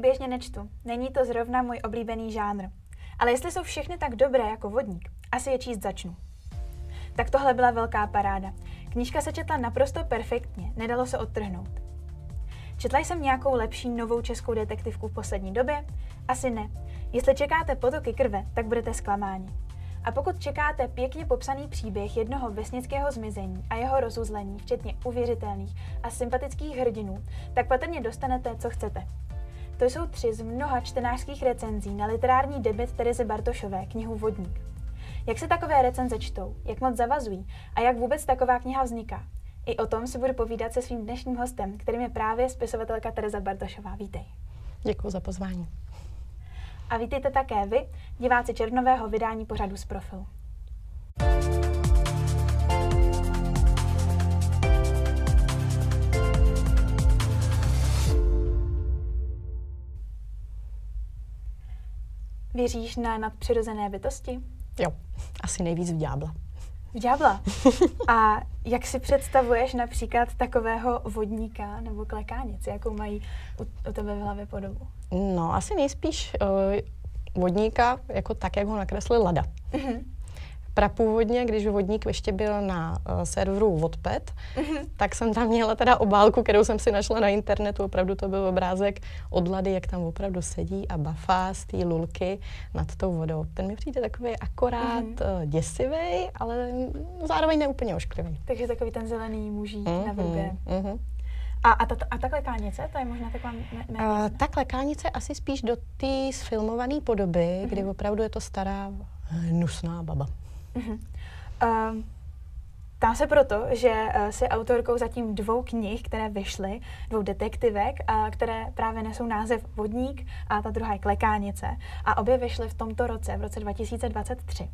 Běžně nečtu. Není to zrovna můj oblíbený žánr. Ale jestli jsou všechny tak dobré jako vodník, asi je číst začnu. Tak tohle byla velká paráda. Knížka se četla naprosto perfektně, nedalo se odtrhnout. Četla jsem nějakou lepší novou českou detektivku v poslední době? Asi ne. Jestli čekáte potoky krve, tak budete zklamáni. A pokud čekáte pěkně popsaný příběh jednoho vesnického zmizení a jeho rozuzlení, včetně uvěřitelných a sympatických hrdinů, tak patrně dostanete, co chcete. To jsou tři z mnoha čtenářských recenzí na literární debit Terezy Bartošové, knihu Vodník. Jak se takové recenze čtou, jak moc zavazují a jak vůbec taková kniha vzniká? I o tom si budu povídat se svým dnešním hostem, kterým je právě spisovatelka Tereza Bartošová. Vítej. Děkuji za pozvání. A vítejte také vy, diváci červnového vydání pořadu z profilu. Věříš na nadpřirozené bytosti? Jo, asi nejvíc v ďábla. V ďábla? A jak si představuješ například takového vodníka nebo klekánici, jakou mají u, u tebe v hlavě podobu? No, asi nejspíš uh, vodníka jako tak, jak ho nakreslil Lada. Uh-huh prapůvodně, když vodník ještě byl na uh, serveru Wattpad, mm-hmm. tak jsem tam měla teda obálku, kterou jsem si našla na internetu. Opravdu to byl obrázek od Lady, jak tam opravdu sedí a bafá z té lulky nad tou vodou. Ten mi přijde takový akorát mm-hmm. uh, děsivý, ale zároveň neúplně ošklivý. Takže takový ten zelený mužík mm-hmm. na vrbě. Mm-hmm. A, a, ta, a ta klekánice, to je možná taková... Ne, ne, uh, ta klekánice asi spíš do té sfilmované podoby, mm-hmm. kdy opravdu je to stará hnusná baba. Uh-huh. Uh, Ptám se proto, že uh, si autorkou zatím dvou knih, které vyšly, dvou detektivek, uh, které právě nesou název Vodník a ta druhá je Klekánice. A obě vyšly v tomto roce, v roce 2023. Uh,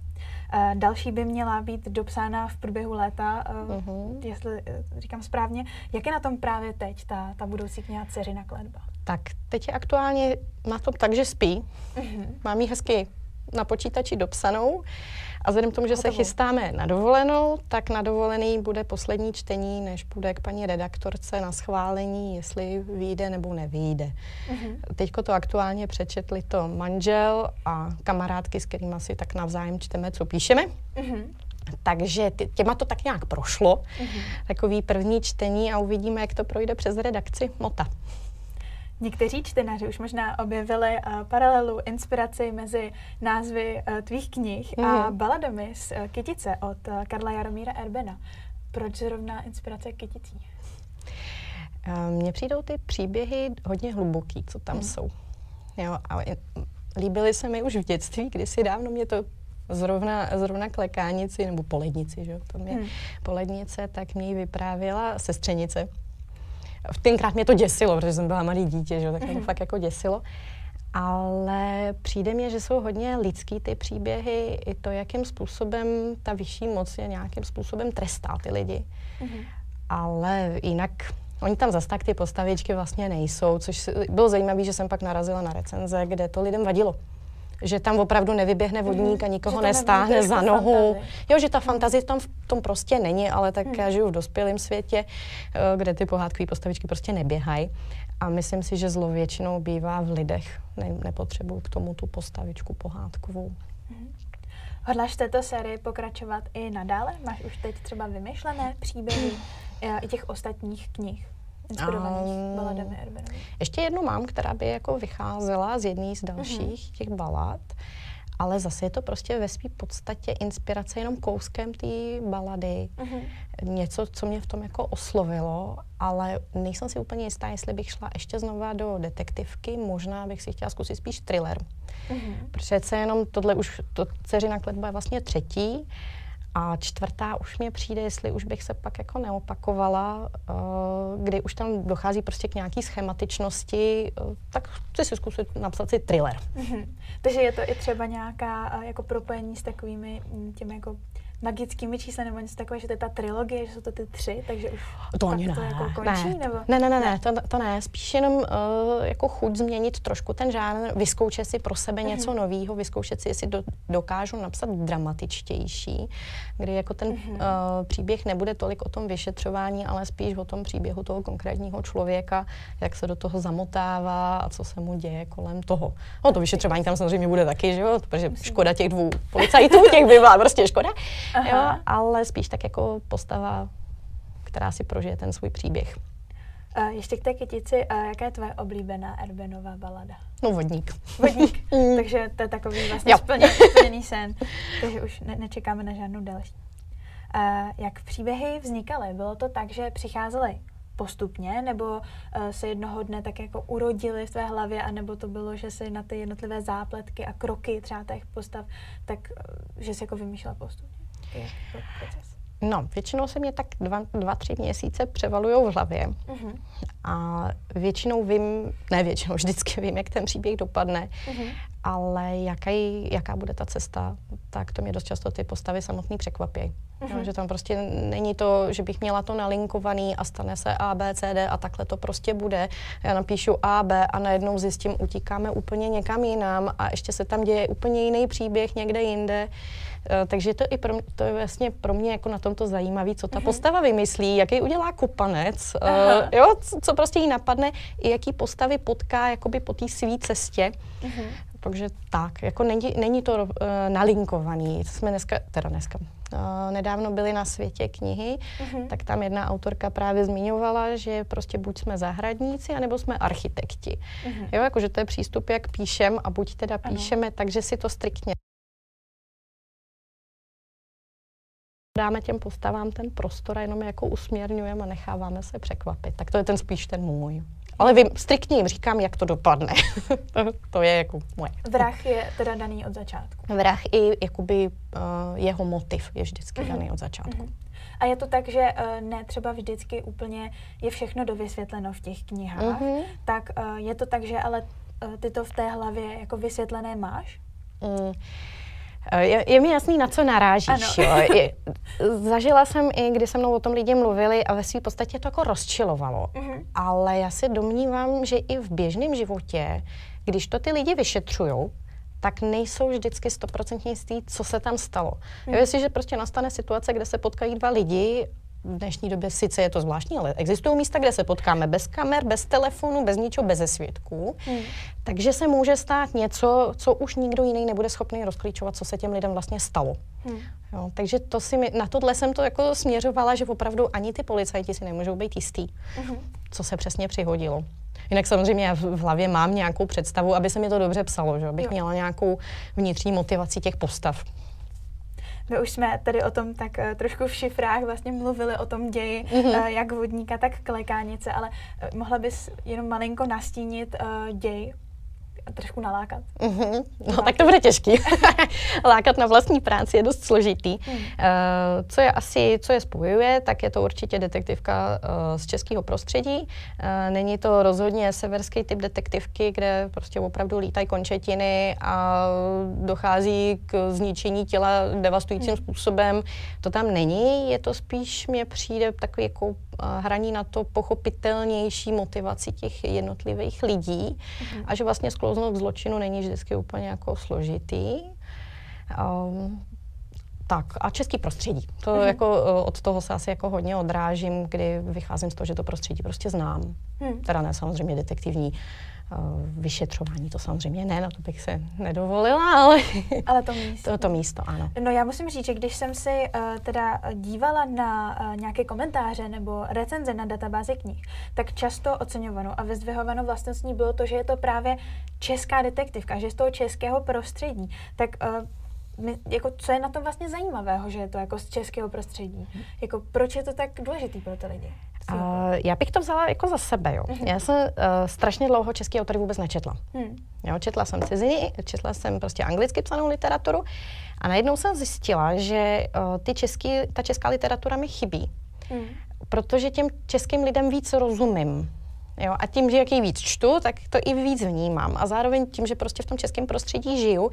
další by měla být dopsána v průběhu léta, uh, uh-huh. jestli říkám správně. Jak je na tom právě teď ta, ta budoucí kniha Ceřina kletba? Tak teď je aktuálně na tom tak, že spí. Uh-huh. Mám ji hezky na počítači dopsanou. A vzhledem k tomu, že se chystáme na dovolenou, tak na dovolený bude poslední čtení, než půjde k paní redaktorce na schválení, jestli vyjde nebo nevyjde. Uh-huh. Teďko to aktuálně přečetli to manžel a kamarádky, s kterými si tak navzájem čteme, co píšeme. Uh-huh. Takže těma to tak nějak prošlo, uh-huh. takový první čtení a uvidíme, jak to projde přes redakci Mota. Někteří čtenáři už možná objevili uh, paralelu, inspiraci mezi názvy uh, tvých knih mm-hmm. a mhm. baladami z uh, Kytice od uh, Karla Jaromíra Erbena. Proč zrovna inspirace Kyticí? Mně přijdou ty příběhy hodně hluboký, co tam mm. jsou. Jo, a líbily se mi už v dětství, kdysi dávno mě to zrovna, zrovna klekánici, nebo polednici, že jo, to mě mm. polednice, tak mě ji vyprávěla sestřenice, v tenkrát mě to děsilo, protože jsem byla malý dítě, že? tak mě to mhm. fakt jako děsilo. Ale přijde mi, že jsou hodně lidský ty příběhy, i to, jakým způsobem ta vyšší moc je nějakým způsobem trestá ty lidi. Mm-hmm. Ale jinak Oni tam zase tak ty postavičky vlastně nejsou, což bylo zajímavé, že jsem pak narazila na recenze, kde to lidem vadilo že tam opravdu nevyběhne mhm. vodník a nikoho nestáhne za nohu. Fantazie. Jo, že ta fantazie tam v tom prostě není, ale tak hmm. já žiju v dospělém světě, eh, kde ty pohádkové postavičky prostě neběhají. A myslím si, že zlo většinou bývá v lidech. Ne, nepotřebuju k tomu tu postavičku pohádkovou. Hmm. Hodláš v této sérii pokračovat i nadále? Máš už teď třeba vymyšlené příběhy eh, i těch ostatních knih? Inspirovaných um, baladami Ještě jednu mám, která by jako vycházela z jedné z dalších uh-huh. těch balad, ale zase je to prostě ve své podstatě inspirace jenom kouskem té balady. Uh-huh. Něco, co mě v tom jako oslovilo, ale nejsem si úplně jistá, jestli bych šla ještě znova do detektivky, možná bych si chtěla zkusit spíš thriller. Uh-huh. Přece jenom tohle už, to Ceřina kletba je vlastně třetí, a čtvrtá už mě přijde, jestli už bych se pak jako neopakovala, uh, kdy už tam dochází prostě k nějaký schematičnosti, uh, tak chci si zkusit napsat si thriller. Mm-hmm. Takže je to i třeba nějaká uh, jako propojení s takovými mm, těmi jako magickými čísly nebo něco takového, že to je ta trilogie, že jsou to ty tři, takže už to ani ne, to jako končí? Ne, nebo? ne, ne, ne, ne, to, to ne, spíš jenom uh, jako chuť změnit trošku ten žánr, vyzkoušet si pro sebe mm-hmm. něco nového, vyzkoušet si, jestli do, dokážu napsat dramatičtější, kdy jako ten mm-hmm. uh, příběh nebude tolik o tom vyšetřování, ale spíš o tom příběhu toho konkrétního člověka, jak se do toho zamotává a co se mu děje kolem toho. No to vyšetřování tam samozřejmě bude taky, že jo, protože škoda těch dvou policajtů, těch by byla prostě škoda, jo, ale spíš tak jako postava, která si prožije ten svůj příběh. Uh, ještě k té kytici, uh, jaká je tvoje oblíbená Erbenová balada? No vodník. Vodník, mm. takže to je takový vlastně splněný, splněný sen, takže už ne- nečekáme na žádnou další. Uh, jak příběhy vznikaly? Bylo to tak, že přicházely postupně, nebo uh, se jednoho dne tak jako urodili v tvé hlavě, anebo to bylo, že si na ty jednotlivé zápletky a kroky třeba těch postav, tak uh, že si jako vymýšlela postupně? Proces? No, většinou se mě tak dva, dva tři měsíce převalují v hlavě. Uh-huh. A většinou vím, ne většinou, vždycky vím, jak ten příběh dopadne, uh-huh. Ale jaký, jaká bude ta cesta, tak to mě dost často ty postavy samotný překvapí. No, že tam prostě není to, že bych měla to nalinkovaný a stane se A, B, C, D a takhle to prostě bude. Já napíšu A, B a najednou zjistím, utíkáme úplně někam jinam a ještě se tam děje úplně jiný příběh někde jinde. Uh, takže to, i pro, mě, to je vlastně pro mě jako na tomto zajímavé, co ta uh-huh. postava vymyslí, jaký udělá kupanec, uh, jo, co, prostě jí napadne, i jaký postavy potká jakoby po té své cestě. Uh-huh. Takže tak, jako není, není to uh, nalinkovaný. Jsme dneska, teda dneska, uh, nedávno byli na světě knihy, uh-huh. tak tam jedna autorka právě zmiňovala, že prostě buď jsme zahradníci, anebo jsme architekti. Uh-huh. Jo, jakože to je přístup, jak píšem a buď teda píšeme, ano. takže si to striktně dáme těm postavám ten prostor a jenom jako usměrňujeme a necháváme se překvapit. Tak to je ten spíš ten můj. Ale vím, striktně jim říkám, jak to dopadne. to, to je jako moje. Vrah je teda daný od začátku. Vrah i jakoby uh, jeho motiv je vždycky uh-huh. daný od začátku. Uh-huh. A je to tak, že uh, ne třeba vždycky úplně je všechno dovysvětleno v těch knihách, uh-huh. tak uh, je to tak, že ale uh, ty to v té hlavě jako vysvětlené máš? Uh, je, je mi jasný, na co narážíš. Jo. Je, zažila jsem i, kdy se mnou o tom lidi mluvili a ve své podstatě to jako rozčilovalo. Mm-hmm. Ale já se domnívám, že i v běžném životě, když to ty lidi vyšetřují, tak nejsou vždycky stoprocentně jistý, co se tam stalo. Mm. Jestliže prostě nastane situace, kde se potkají dva lidi v dnešní době sice je to zvláštní, ale existují místa, kde se potkáme bez kamer, bez telefonu, bez ničeho, bez svědků. Hmm. Takže se může stát něco, co už nikdo jiný nebude schopný rozklíčovat, co se těm lidem vlastně stalo. Hmm. Jo, takže to si mi, na tohle jsem to jako směřovala, že opravdu ani ty policajti si nemůžou být jistý, hmm. co se přesně přihodilo. Jinak samozřejmě já v hlavě mám nějakou představu, aby se mi to dobře psalo, že abych jo. měla nějakou vnitřní motivaci těch postav. My už jsme tady o tom tak uh, trošku v šifrách vlastně mluvili o tom ději, mm-hmm. jak vodníka, tak klekánice, ale uh, mohla bys jenom malinko nastínit děj trošku nalákat. Mm-hmm. No tak to bude těžký. Lákat na vlastní práci je dost složitý. Mm. Uh, co je asi, co je spojuje, tak je to určitě detektivka uh, z českého prostředí. Uh, není to rozhodně severský typ detektivky, kde prostě opravdu lítají končetiny a dochází k zničení těla devastujícím mm. způsobem. To tam není, je to spíš, mně přijde takový jako hraní na to pochopitelnější motivaci těch jednotlivých lidí mm. a že vlastně sklouznout k zločinu není vždycky úplně jako složitý. Um, tak a český prostředí. To mm. jako od toho se asi jako hodně odrážím, kdy vycházím z toho, že to prostředí prostě znám. Mm. Teda ne samozřejmě detektivní Eh, vyšetřování to samozřejmě ne, na to bych se nedovolila, ale, ale to místo. To, to místo, ano. No já musím říct, že když jsem si uh, teda dívala na uh, nějaké komentáře nebo recenze na databázi knih, tak často oceňovanou a vyzdvihovanou vlastností bylo to, že je to právě česká detektivka, že z toho českého prostředí. Tak uh, my, jako, co je na tom vlastně zajímavého, že je to jako z českého prostředí? Jako, proč je to tak důležitý pro ty lidi? Uh, já bych to vzala jako za sebe, jo. Uh-huh. Já jsem uh, strašně dlouho český autory vůbec nečetla. Hmm. Jo, četla jsem ciziny, četla jsem prostě anglicky psanou literaturu a najednou jsem zjistila, že uh, ty český, ta česká literatura mi chybí. Hmm. Protože těm českým lidem víc rozumím. Jo? A tím, že jaký víc čtu, tak to i víc vnímám. A zároveň tím, že prostě v tom českém prostředí žiju,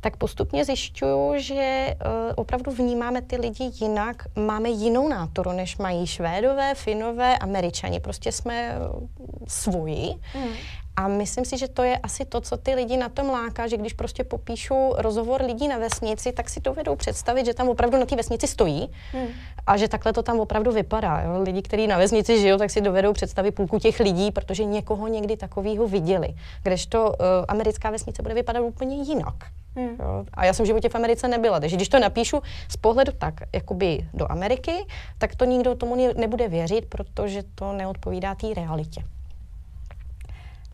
tak postupně zjišťuju, že uh, opravdu vnímáme ty lidi jinak, máme jinou nátoru, než mají Švédové, Finové, Američani. Prostě jsme uh, svoji. Mm. A myslím si, že to je asi to, co ty lidi na tom láká, že když prostě popíšu rozhovor lidí na vesnici, tak si dovedou představit, že tam opravdu na té vesnici stojí hmm. a že takhle to tam opravdu vypadá. Jo? Lidi, kteří na vesnici žijou, tak si dovedou představit půlku těch lidí, protože někoho někdy takového viděli. Kdežto uh, americká vesnice bude vypadat úplně jinak. Hmm. Jo? A já jsem v životě v Americe nebyla, takže když to napíšu z pohledu tak, jakoby do Ameriky, tak to nikdo tomu nebude věřit, protože to neodpovídá té realitě.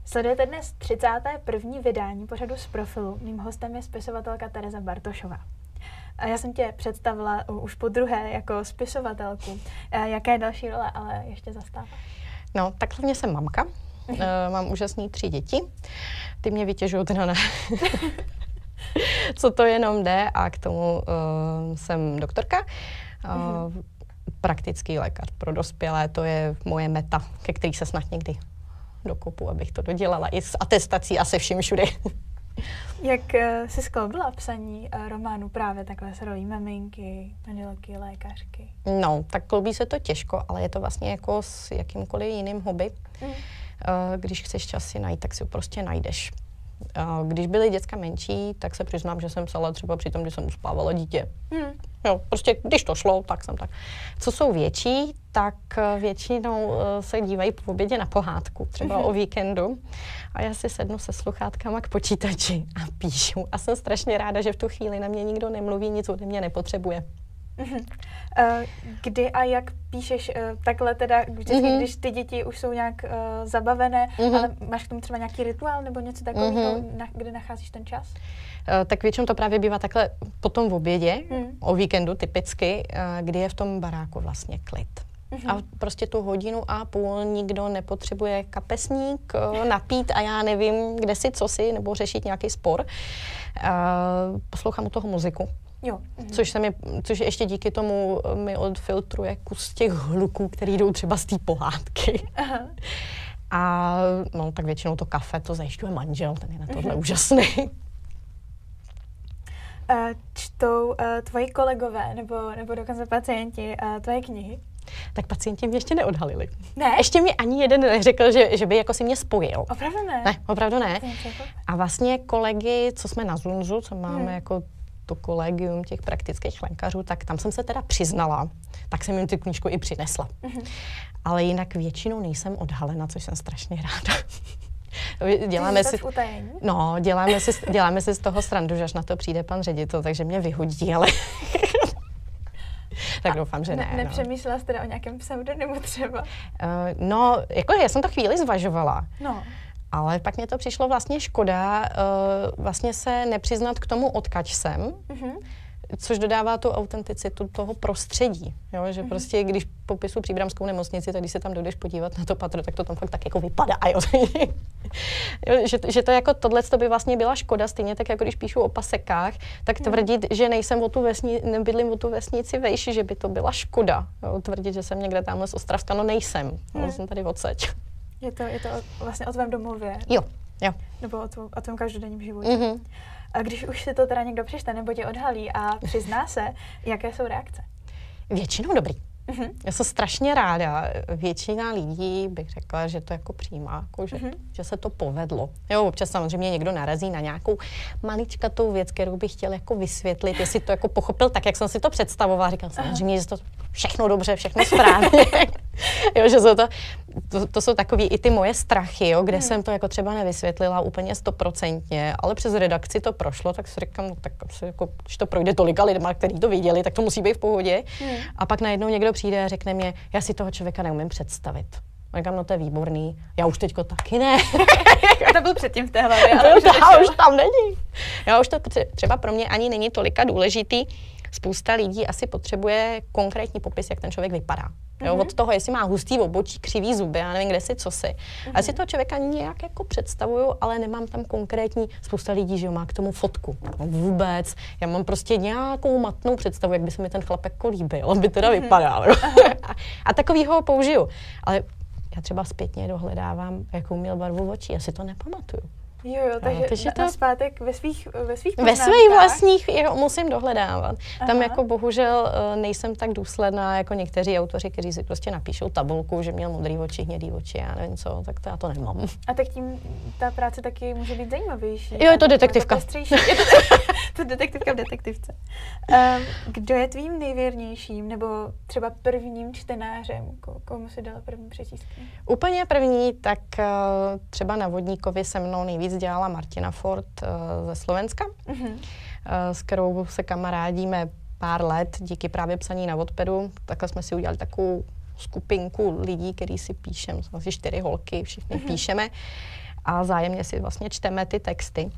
Sledujete dnes 31. vydání pořadu z profilu. Mým hostem je spisovatelka Tereza Bartošová. A já jsem tě představila už po druhé jako spisovatelku. Jaké další role ale ještě zastáváš? No, tak hlavně jsem mamka. Uh, mám úžasný tři děti. Ty mě vytěžují teda na co to jenom jde a k tomu uh, jsem doktorka. Uh, praktický lékař pro dospělé, to je moje meta, ke který se snad někdy do kopu, abych to dodělala i s atestací a se vším všude. Jak uh, jsi skloubila psaní románu právě takhle s rolí maminky, manželky, lékařky? No, tak kloubí se to těžko, ale je to vlastně jako s jakýmkoliv jiným hobby. Mm. Když chceš čas si najít, tak si ho prostě najdeš. Když byly děcka menší, tak se přiznám, že jsem psala třeba při tom, když jsem uspávala dítě. Hmm. Jo, prostě když to šlo, tak jsem tak. Co jsou větší, tak eh, většinou eh, se dívají po obědě na pohádku, třeba hmm. o víkendu. A já si sednu se sluchátkama k počítači a píšu. A jsem strašně ráda, že v tu chvíli na mě nikdo nemluví, nic ode mě nepotřebuje. Uh-huh. Uh, kdy a jak píšeš uh, takhle teda, vždycky, uh-huh. když ty děti už jsou nějak uh, zabavené, uh-huh. ale máš k tomu třeba nějaký rituál nebo něco takového, uh-huh. na, kde nacházíš ten čas? Tak většinou to právě bývá takhle potom v obědě, uh-huh. o víkendu typicky, kdy je v tom baráku vlastně klid. Uh-huh. A prostě tu hodinu a půl nikdo nepotřebuje kapesník napít a já nevím, kde si, co si, nebo řešit nějaký spor. Poslouchám u toho muziku. Jo. Mhm. Což, se mi, což ještě díky tomu eh, mi odfiltruje kus těch hluků, které jdou třeba z té pohádky. Aha. A no, tak většinou to kafe to zajišťuje manžel, ten je na tohle uh-huh. úžasný. Uh, čtou uh, tvoji kolegové nebo, nebo dokonce pacienti uh, tvoje knihy? Tak pacienti mě ještě neodhalili. Ne? Ještě mi ani jeden neřekl, že, že by jako si mě spojil. Opravdu ne? Ne, opravdu ne. A vlastně kolegy, co jsme na Zunzu, co máme hmm. jako to kolegium těch praktických lékařů, tak tam jsem se teda přiznala, tak jsem jim tu knížku i přinesla. Mm-hmm. Ale jinak většinou nejsem odhalena, což jsem strašně ráda. děláme si, no, děláme si, děláme si z toho srandu, že až na to přijde pan ředitel, takže mě vyhodí, ale tak A doufám, že ne. ne nepřemýšlela jste o nějakém pseudonymu třeba? Uh, no, jako já jsem to chvíli zvažovala. No. Ale pak mě to přišlo vlastně škoda uh, vlastně se nepřiznat k tomu, odkaď jsem. Mm-hmm což dodává tu autenticitu toho prostředí. Jo? Že mm-hmm. prostě, když popisu příbramskou nemocnici, tak když se tam dojdeš podívat na to patro, tak to tam fakt tak jako vypadá. Jo? že, že to jako tohle to by vlastně byla škoda, stejně tak jako když píšu o pasekách, tak mhm. tvrdit, mm. že nejsem o tu vesnici, nebydlím o tu vesnici vejš, že by to byla škoda. Jo? Tvrdit, že jsem někde tamhle z Ostravska, no nejsem. Mm. Jo? Jsem tady odseď. Je to, je to vlastně o tvém domově? Jo, jo. Nebo o, tvou, o tvém každodenním životě? Mm-hmm. A když už si to teda někdo přečte nebo tě odhalí a přizná se, jaké jsou reakce? Většinou dobrý. Uh-huh. Já jsem strašně ráda. Většina lidí bych řekla, že to jako přijímá, jako že, uh-huh. že se to povedlo. Jo, občas samozřejmě někdo narazí na nějakou maličkatou věc, kterou bych chtěl jako vysvětlit, jestli to jako pochopil tak, jak jsem si to představovala. Říkám samozřejmě, že to všechno dobře, všechno správně. Jo, že jsou to, to, to jsou takový i ty moje strachy, jo, kde hmm. jsem to jako třeba nevysvětlila úplně stoprocentně, ale přes redakci to prošlo, tak si říkám, no, tak asi jako, když to projde tolika lidma, kteří to viděli, tak to musí být v pohodě. Hmm. A pak najednou někdo přijde a řekne mě, já si toho člověka neumím představit. A říkám, no to je výborný. Já už teďko taky ne. to byl předtím v té hlavě, ale už, už tam není. Já už to třeba pro mě ani není tolika důležitý, spousta lidí asi potřebuje konkrétní popis, jak ten člověk vypadá. Jo, mm-hmm. Od toho, jestli má hustý obočí, křivý zuby, já nevím, kde si, co si. Mm-hmm. A si toho člověka nějak jako představuju, ale nemám tam konkrétní, spousta lidí, že jo, má k tomu fotku. No vůbec. Já mám prostě nějakou matnou představu, jak by se mi ten chlapek jako líbil, aby teda mm-hmm. vypadal. a, a takovýho použiju. Ale já třeba zpětně dohledávám, jakou měl barvu očí, já si to nepamatuju. Jo, jo, takže, no, takže to... na zpátek ve svých ve svých Ve svých vlastních jo, musím dohledávat. Aha. Tam jako bohužel eh, nejsem tak důsledná jako někteří autoři, kteří si prostě napíšou tabulku, že měl modrý oči, hnědý oči, já nevím co, tak to já to nemám. A tak tím ta práce taky může být zajímavější. Jo, je to detektivka. Je to, to detektivka v detektivce. Um, kdo je tvým nejvěrnějším nebo třeba prvním čtenářem? Komu si dala první přečíst? Úplně první, tak uh, třeba na Vodníkovi se mnou nejvíc dělala Martina Ford uh, ze Slovenska, uh, s kterou se kamarádíme pár let díky právě psaní na Wattpadu. Takhle jsme si udělali takovou skupinku lidí, který si píšeme, asi čtyři holky, všichni uh-huh. píšeme a zájemně si vlastně čteme ty texty.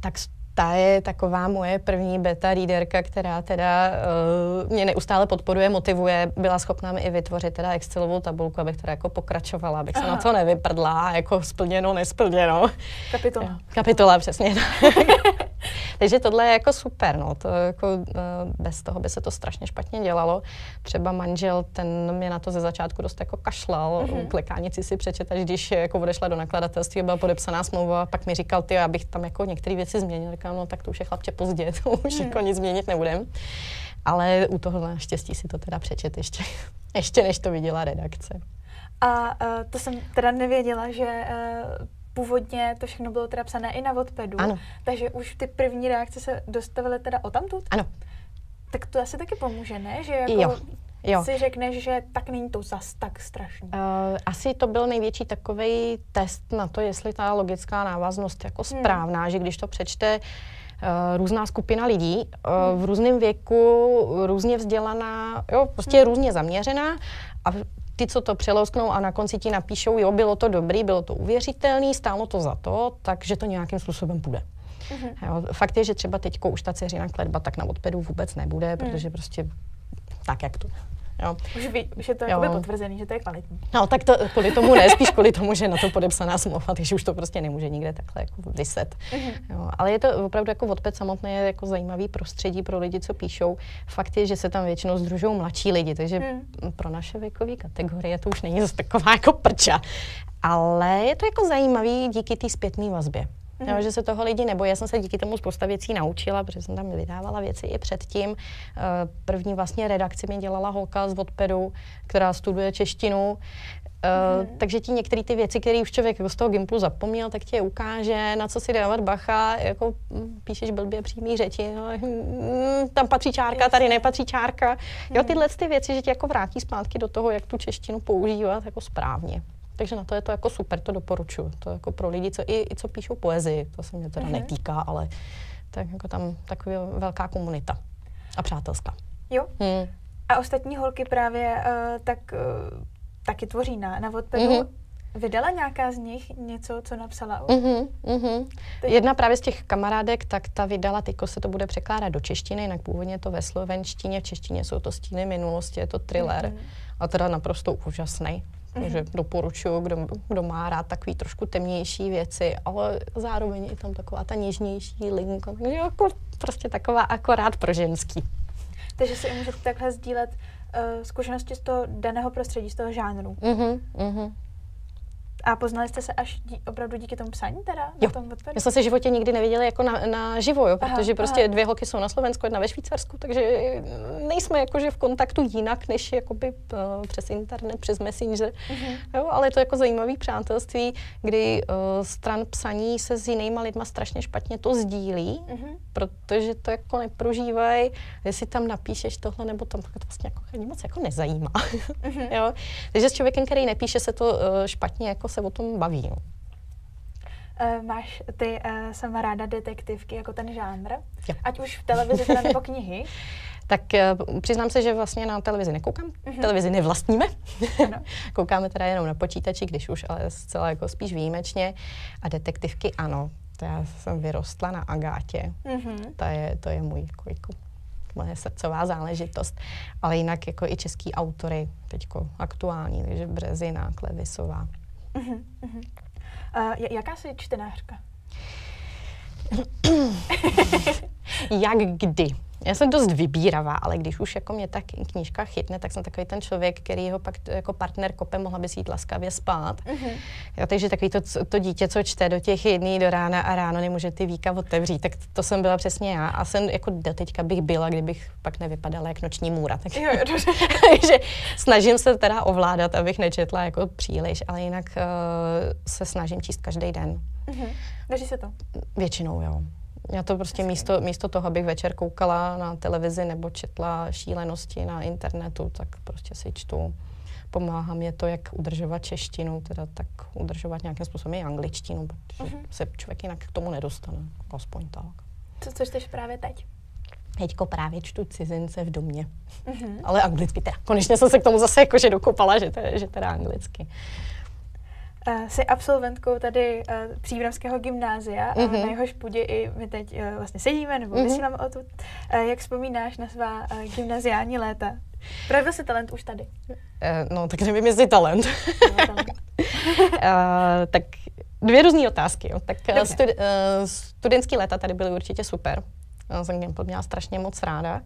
Tak ta je taková moje první beta readerka, která teda uh, mě neustále podporuje, motivuje, byla schopná mi i vytvořit teda Excelovou tabulku, abych teda jako pokračovala, abych Aha. se na to nevyprdla, jako splněno, nesplněno. Kapitola. Kapitola, přesně. Takže tohle je jako super, no. To jako, uh, bez toho by se to strašně špatně dělalo. Třeba manžel, ten mě na to ze začátku dost jako kašlal, mm-hmm. klekánici si přečet, až když jako odešla do nakladatelství, byla podepsaná smlouva, pak mi říkal, ty, abych tam jako některé věci změnil. Říkám, no tak to už je chlapče pozdě, to už mm. jako nic změnit nebudem. Ale u toho naštěstí si to teda přečet ještě, ještě než to viděla redakce. A uh, to jsem teda nevěděla, že uh, původně to všechno bylo teda psané i na Wattpadu. Ano. Takže už ty první reakce se dostavily teda o tamtud? Ano. Tak to asi taky pomůže, ne? Že jako jo. Jo. si řekneš, že tak není to zas tak strašný. Uh, asi to byl největší takový test na to, jestli ta logická návaznost jako hmm. správná, že když to přečte uh, různá skupina lidí uh, v různém věku, různě vzdělaná, jo, prostě hmm. různě zaměřená a ty, co to přelousknou a na konci ti napíšou, jo, bylo to dobrý, bylo to uvěřitelný, stálo to za to, takže to nějakým způsobem půjde. Mm-hmm. Jo, fakt je, že třeba teď už ta dceřina kledba tak na odpedu vůbec nebude, mm. protože prostě tak, jak to Jo. Už, ví, už je to jako potvrzený, že to je kvalitní. No, tak to kvůli tomu ne, spíš kvůli tomu, že na to podepsaná smlouva, takže už to prostě nemůže nikde takhle jako vyset. Mm-hmm. Jo, ale je to opravdu jako odpět samotné je jako zajímavý prostředí pro lidi, co píšou. Fakt je, že se tam většinou združují mladší lidi, takže mm. pro naše věkové kategorie to už není zase taková jako prča. Ale je to jako zajímavý díky té zpětné vazbě. Mm-hmm. Jo, že se toho lidi nebojí. Já jsem se díky tomu spousta věcí naučila, protože jsem tam vydávala věci i předtím. Eh, první vlastně redakci mi dělala holka z Vodpedu, která studuje češtinu. Uh, mm. Takže ti některé ty věci, které už člověk jako z toho Gimplu zapomněl, tak ti je ukáže, na co si dávat bacha, jako hm, píšeš blbě přímý řeči, no, hm, tam patří čárka, tady nepatří čárka. Mm. Jo, tyhle ty věci, že tě jako vrátí zpátky do toho, jak tu češtinu používat jako správně. Takže na to je to jako super, to doporučuji. To jako pro lidi, co, i, i co píšou poezii, to se mě teda mm-hmm. netýká, ale tak jako tam taková velká komunita a přátelská. Jo. Hmm. A ostatní holky právě uh, tak uh, taky tvoří na, na Wattpadu. Mm-hmm. Vydala nějaká z nich něco, co napsala? Mm-hmm, mm-hmm. Jedna právě z těch kamarádek, tak ta vydala, teďko se to bude překládat do češtiny, jinak původně to ve slovenštině, v češtině jsou to stíny minulosti, je to thriller mm-hmm. a teda naprosto úžasný. Takže mm-hmm. doporučuji, kdo, kdo má rád takový trošku temnější věci, ale zároveň je tam taková ta něžnější linka. Jako prostě taková akorát pro ženský. Takže si můžete takhle sdílet uh, zkušenosti z toho daného prostředí, z toho žánru. Mm-hmm, mm-hmm. A poznali jste se až dí, opravdu díky tomu psaní teda? Jo. Tom My jsme se v životě nikdy neviděli jako na, na živo, jo, protože aha, prostě aha. dvě holky jsou na Slovensku, jedna ve Švýcarsku, takže nejsme jakože v kontaktu jinak, než jakoby uh, přes internet, přes Messenger. Uh-huh. Jo, ale je to jako zajímavý přátelství, kdy uh, stran psaní se s jinýma lidma strašně špatně to sdílí, uh-huh. protože to jako neprožívají, jestli tam napíšeš tohle nebo tam, to vlastně jako moc jako nezajímá. Uh-huh. jo? Takže s člověkem, který nepíše, se to uh, špatně jako se o tom baví. No. Uh, máš ty uh, sama ráda detektivky jako ten žánr? Jo. Ať už v televizi teda nebo knihy? tak uh, přiznám se, že vlastně na televizi nekoukám. Uh-huh. Televizi nevlastníme. Koukáme teda jenom na počítači, když už, ale zcela jako spíš výjimečně. A detektivky ano. To já jsem vyrostla na Agátě. Uh-huh. To, je, to je můj jako, jako moje srdcová záležitost. Ale jinak jako i český autory, teďko aktuální, takže Březina, Klevisová. Uh-huh, uh-huh. Uh, jaká jsi čtenářka? Jak kdy? Já jsem dost vybíravá, ale když už jako mě ta knížka chytne, tak jsem takový ten člověk, který ho pak jako partner kope, mohla by si jít laskavě spát. Mm-hmm. Jo, takže takový to, to dítě, co čte do těch jedný do rána a ráno nemůže ty víka otevřít, tak to jsem byla přesně já. A jsem jako do teďka bych byla, kdybych pak nevypadala jak noční můra. Tak, jo, jo, takže snažím se teda ovládat, abych nečetla jako příliš, ale jinak uh, se snažím číst každý den. Mm-hmm. Daří se to? Většinou, jo. Já to prostě místo, místo toho, abych večer koukala na televizi nebo četla šílenosti na internetu, tak prostě si čtu. Pomáhá mě to, jak udržovat češtinu, teda tak udržovat nějakým způsobem i angličtinu, protože uh-huh. se člověk jinak k tomu nedostane, aspoň tak. Co, co čteš právě teď? Teďko právě čtu cizince v domě. Uh-huh. Ale anglicky teda. Konečně jsem se k tomu zase jakože dokopala, že, teda, že teda anglicky. Uh, jsi absolventkou tady uh, Příbramského gymnázia mm-hmm. a na jehož půdě i my teď uh, vlastně sedíme nebo mm-hmm. vysíláme o tu. Uh, jak vzpomínáš na svá uh, gymnaziální léta? Projevil jsi talent už tady? Uh, no, tak nevím, jestli talent. No, talent. uh, tak dvě různé otázky. Jo. Tak uh, studi- uh, studentský léta tady byly určitě super. Já jsem Gimpl měla strašně moc ráda.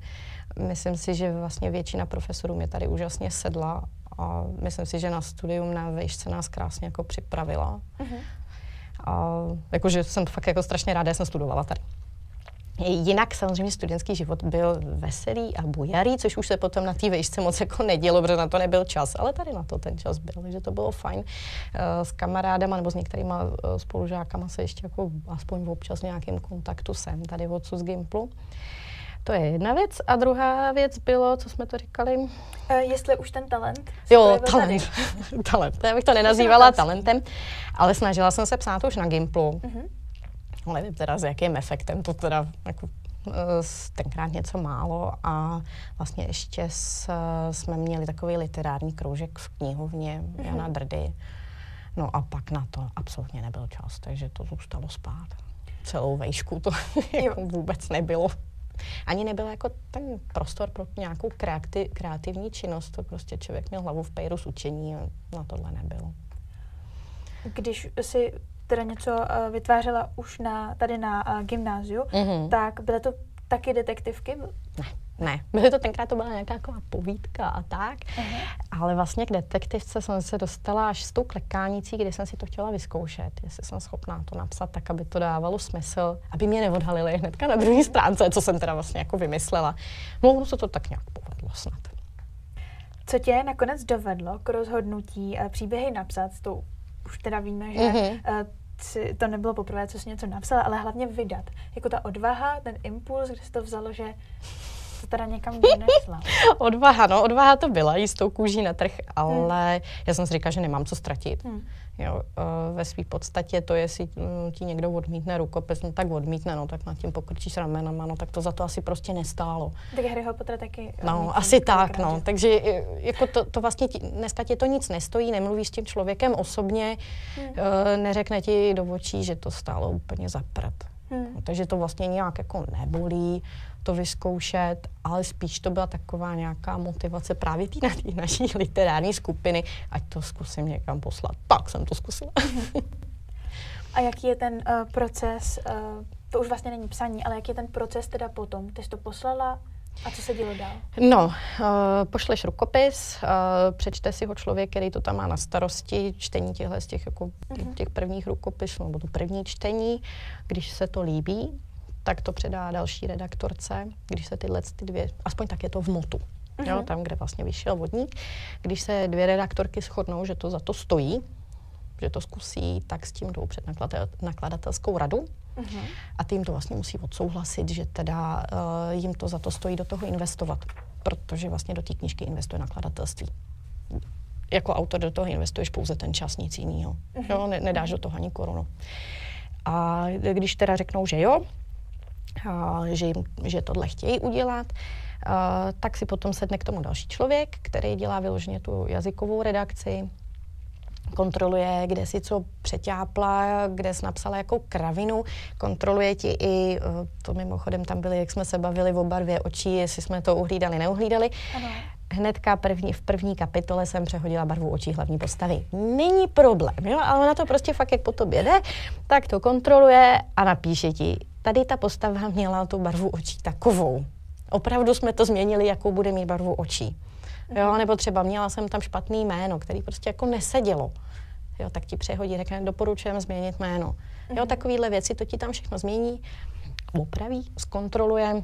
Myslím si, že vlastně většina profesorů mě tady úžasně sedla a myslím si, že na studium na vejšce nás krásně jako připravila. Uh-huh. A jakože jsem fakt jako strašně ráda, že jsem studovala tady. Jinak samozřejmě studentský život byl veselý a bujarý, což už se potom na té vejšce moc jako nedělo, protože na to nebyl čas, ale tady na to ten čas byl, takže to bylo fajn. Eh, s kamarádama nebo s některýma eh, spolužákama se ještě jako aspoň občas nějakým kontaktu jsem tady odsud z Gimplu. To je jedna věc. A druhá věc bylo, co jsme to říkali? Uh, jestli už ten talent. Jo, talent. talent. Já bych to nenazývala talentem, ale snažila jsem se psát už na Gimplu. Uh-huh. Ale nevím teda s jakým efektem, to teda jako uh, tenkrát něco málo a vlastně ještě s, jsme měli takový literární kroužek v knihovně uh-huh. Jana Drdy. No a pak na to absolutně nebyl čas, takže to zůstalo spát. Celou vejšku to jako vůbec nebylo ani nebyl jako ten prostor pro nějakou kreativ, kreativní činnost. To prostě člověk měl hlavu v pejru z učení a na tohle nebylo. Když si teda něco uh, vytvářela už na, tady na uh, gymnáziu, mm-hmm. tak byly to taky detektivky? Ne. Ne, byly to tenkrát, to byla nějaká taková povídka a tak, uh-huh. ale vlastně k detektivce jsem se dostala až s tou klekánicí, kdy jsem si to chtěla vyzkoušet, jestli jsem schopná to napsat tak, aby to dávalo smysl, aby mě neodhalili hnedka na druhé stránce, co jsem teda vlastně jako vymyslela. No, se to tak nějak povedlo snad. Co tě nakonec dovedlo k rozhodnutí uh, příběhy napsat? To už teda víme, že uh-huh. uh, to nebylo poprvé, co jsi něco napsala, ale hlavně vydat. Jako ta odvaha, ten impuls, kde se to vzalo, že to teda někam vynesla. odvaha, no, odvaha to byla, jistou kůží na trh, ale hmm. já jsem si říkala, že nemám co ztratit. Hmm. Jo, uh, ve své podstatě to, jestli um, ti někdo odmítne rukopis, no tak odmítne, no tak nad tím pokrčíš ramenama, no tak to za to asi prostě nestálo. Tak Harryho Potter taky. Eh, no, asi tak, no. Takže eh, jako to, to vlastně ti, dneska tě to nic nestojí, nemluvíš s tím člověkem osobně, hmm. uh, neřekne ti do očí, že to stálo úplně za prd. Hmm. No, takže to vlastně nějak jako nebolí to vyzkoušet, ale spíš to byla taková nějaká motivace právě té na naší literární skupiny, ať to zkusím někam poslat. Tak jsem to zkusila. A jaký je ten uh, proces, uh, to už vlastně není psaní, ale jaký je ten proces teda potom? Ty jsi to poslala, a co se dělo dál? No, uh, pošleš rukopis, uh, přečte si ho člověk, který to tam má na starosti, čtení těchhle z těch, jako, uh-huh. těch prvních rukopisů, nebo to první čtení. Když se to líbí, tak to předá další redaktorce, když se tyhle ty dvě, aspoň tak je to v motu, uh-huh. jo, mhm. tam, kde vlastně vyšel vodník. Když se dvě redaktorky shodnou, že to za to stojí, že to zkusí, tak s tím jdou před nakladatelskou radu uh-huh. a ty jim to vlastně musí odsouhlasit, že teda uh, jim to za to stojí do toho investovat, protože vlastně do té knížky investuje nakladatelství. Jako autor do toho investuješ pouze ten čas, nic jiného. Uh-huh. Jo, ne, nedáš do toho ani korunu. A když teda řeknou, že jo, že, jim, že tohle chtějí udělat, tak si potom sedne k tomu další člověk, který dělá vyloženě tu jazykovou redakci, kontroluje, kde si co přeťápla, kde jsi napsala jakou kravinu, kontroluje ti i, to mimochodem tam byly, jak jsme se bavili v oba dvě očí, jestli jsme to uhlídali, neuhlídali. Ano. Hnedka první, v první kapitole jsem přehodila barvu očí hlavní postavy. Není problém, jo? ale ona to prostě fakt, jak po tobě jde, tak to kontroluje a napíše ti tady ta postava měla tu barvu očí takovou. Opravdu jsme to změnili, jakou bude mít barvu očí. Jo, nebo třeba měla jsem tam špatný jméno, který prostě jako nesedělo. Jo, tak ti přehodí, řekne, doporučujeme změnit jméno. Jo, takovýhle věci, to ti tam všechno změní, opraví, zkontroluje,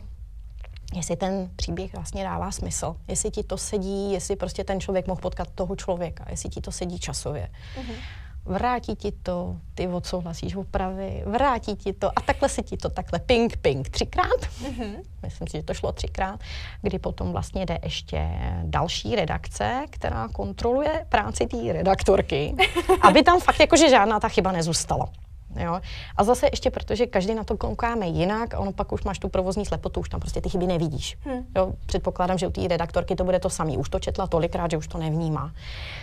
jestli ten příběh vlastně dává smysl, jestli ti to sedí, jestli prostě ten člověk mohl potkat toho člověka, jestli ti to sedí časově. Uh-huh vrátí ti to, ty odsouhlasíš opravy, vrátí ti to a takhle se ti to takhle ping, ping třikrát. Mm-hmm. Myslím si, že to šlo třikrát, kdy potom vlastně jde ještě další redakce, která kontroluje práci té redaktorky, aby tam fakt jakože žádná ta chyba nezůstala. Jo? A zase ještě protože každý na to koukáme jinak, a ono pak už máš tu provozní slepotu, už tam prostě ty chyby nevidíš. Hmm. Jo? Předpokládám, že u té redaktorky to bude to samé. Už to četla tolikrát, že už to nevnímá.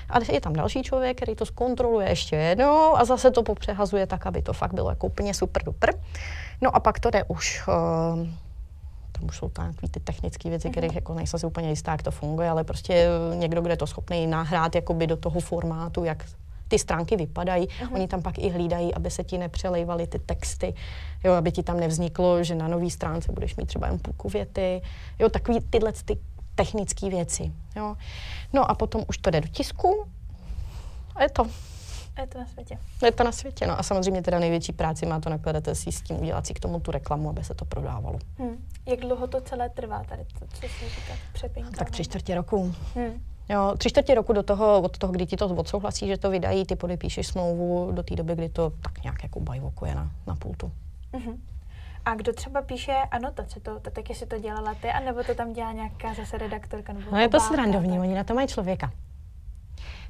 A je tam další člověk, který to zkontroluje ještě jednou a zase to popřehazuje tak, aby to fakt bylo jako úplně super duper. No a pak to jde už uh, tam už jsou takové ty technické věci, mm-hmm. kterých jako nejsem si úplně jistá, jak to funguje, ale prostě někdo, kdo je to schopný nahrát jakoby do toho formátu, jak ty stránky vypadají. Uh-huh. Oni tam pak i hlídají, aby se ti nepřelejvaly ty texty, jo, aby ti tam nevzniklo, že na nový stránce budeš mít třeba jen půlku věty, jo, takový tyhle ty technické věci. Jo. No a potom už to jde do tisku a je to. Je to na světě. Je to na světě, no a samozřejmě teda největší práci má to nakladatelství s tím udělat si k tomu tu reklamu, aby se to prodávalo. Hmm. Jak dlouho to celé trvá tady, to, co se říká, Tak tři čtvrtě roku. Hmm. Jo, tři čtvrtě roku do toho, od toho, kdy ti to odsouhlasí, že to vydají, ty podepíšeš smlouvu do té doby, kdy to tak nějak jako bajvokuje na, na pultu. Uh-huh. A kdo třeba píše anotace, to, to taky si to dělala ty, anebo to tam dělá nějaká zase redaktorka? Nebo no je to srandovní, oni na to mají člověka.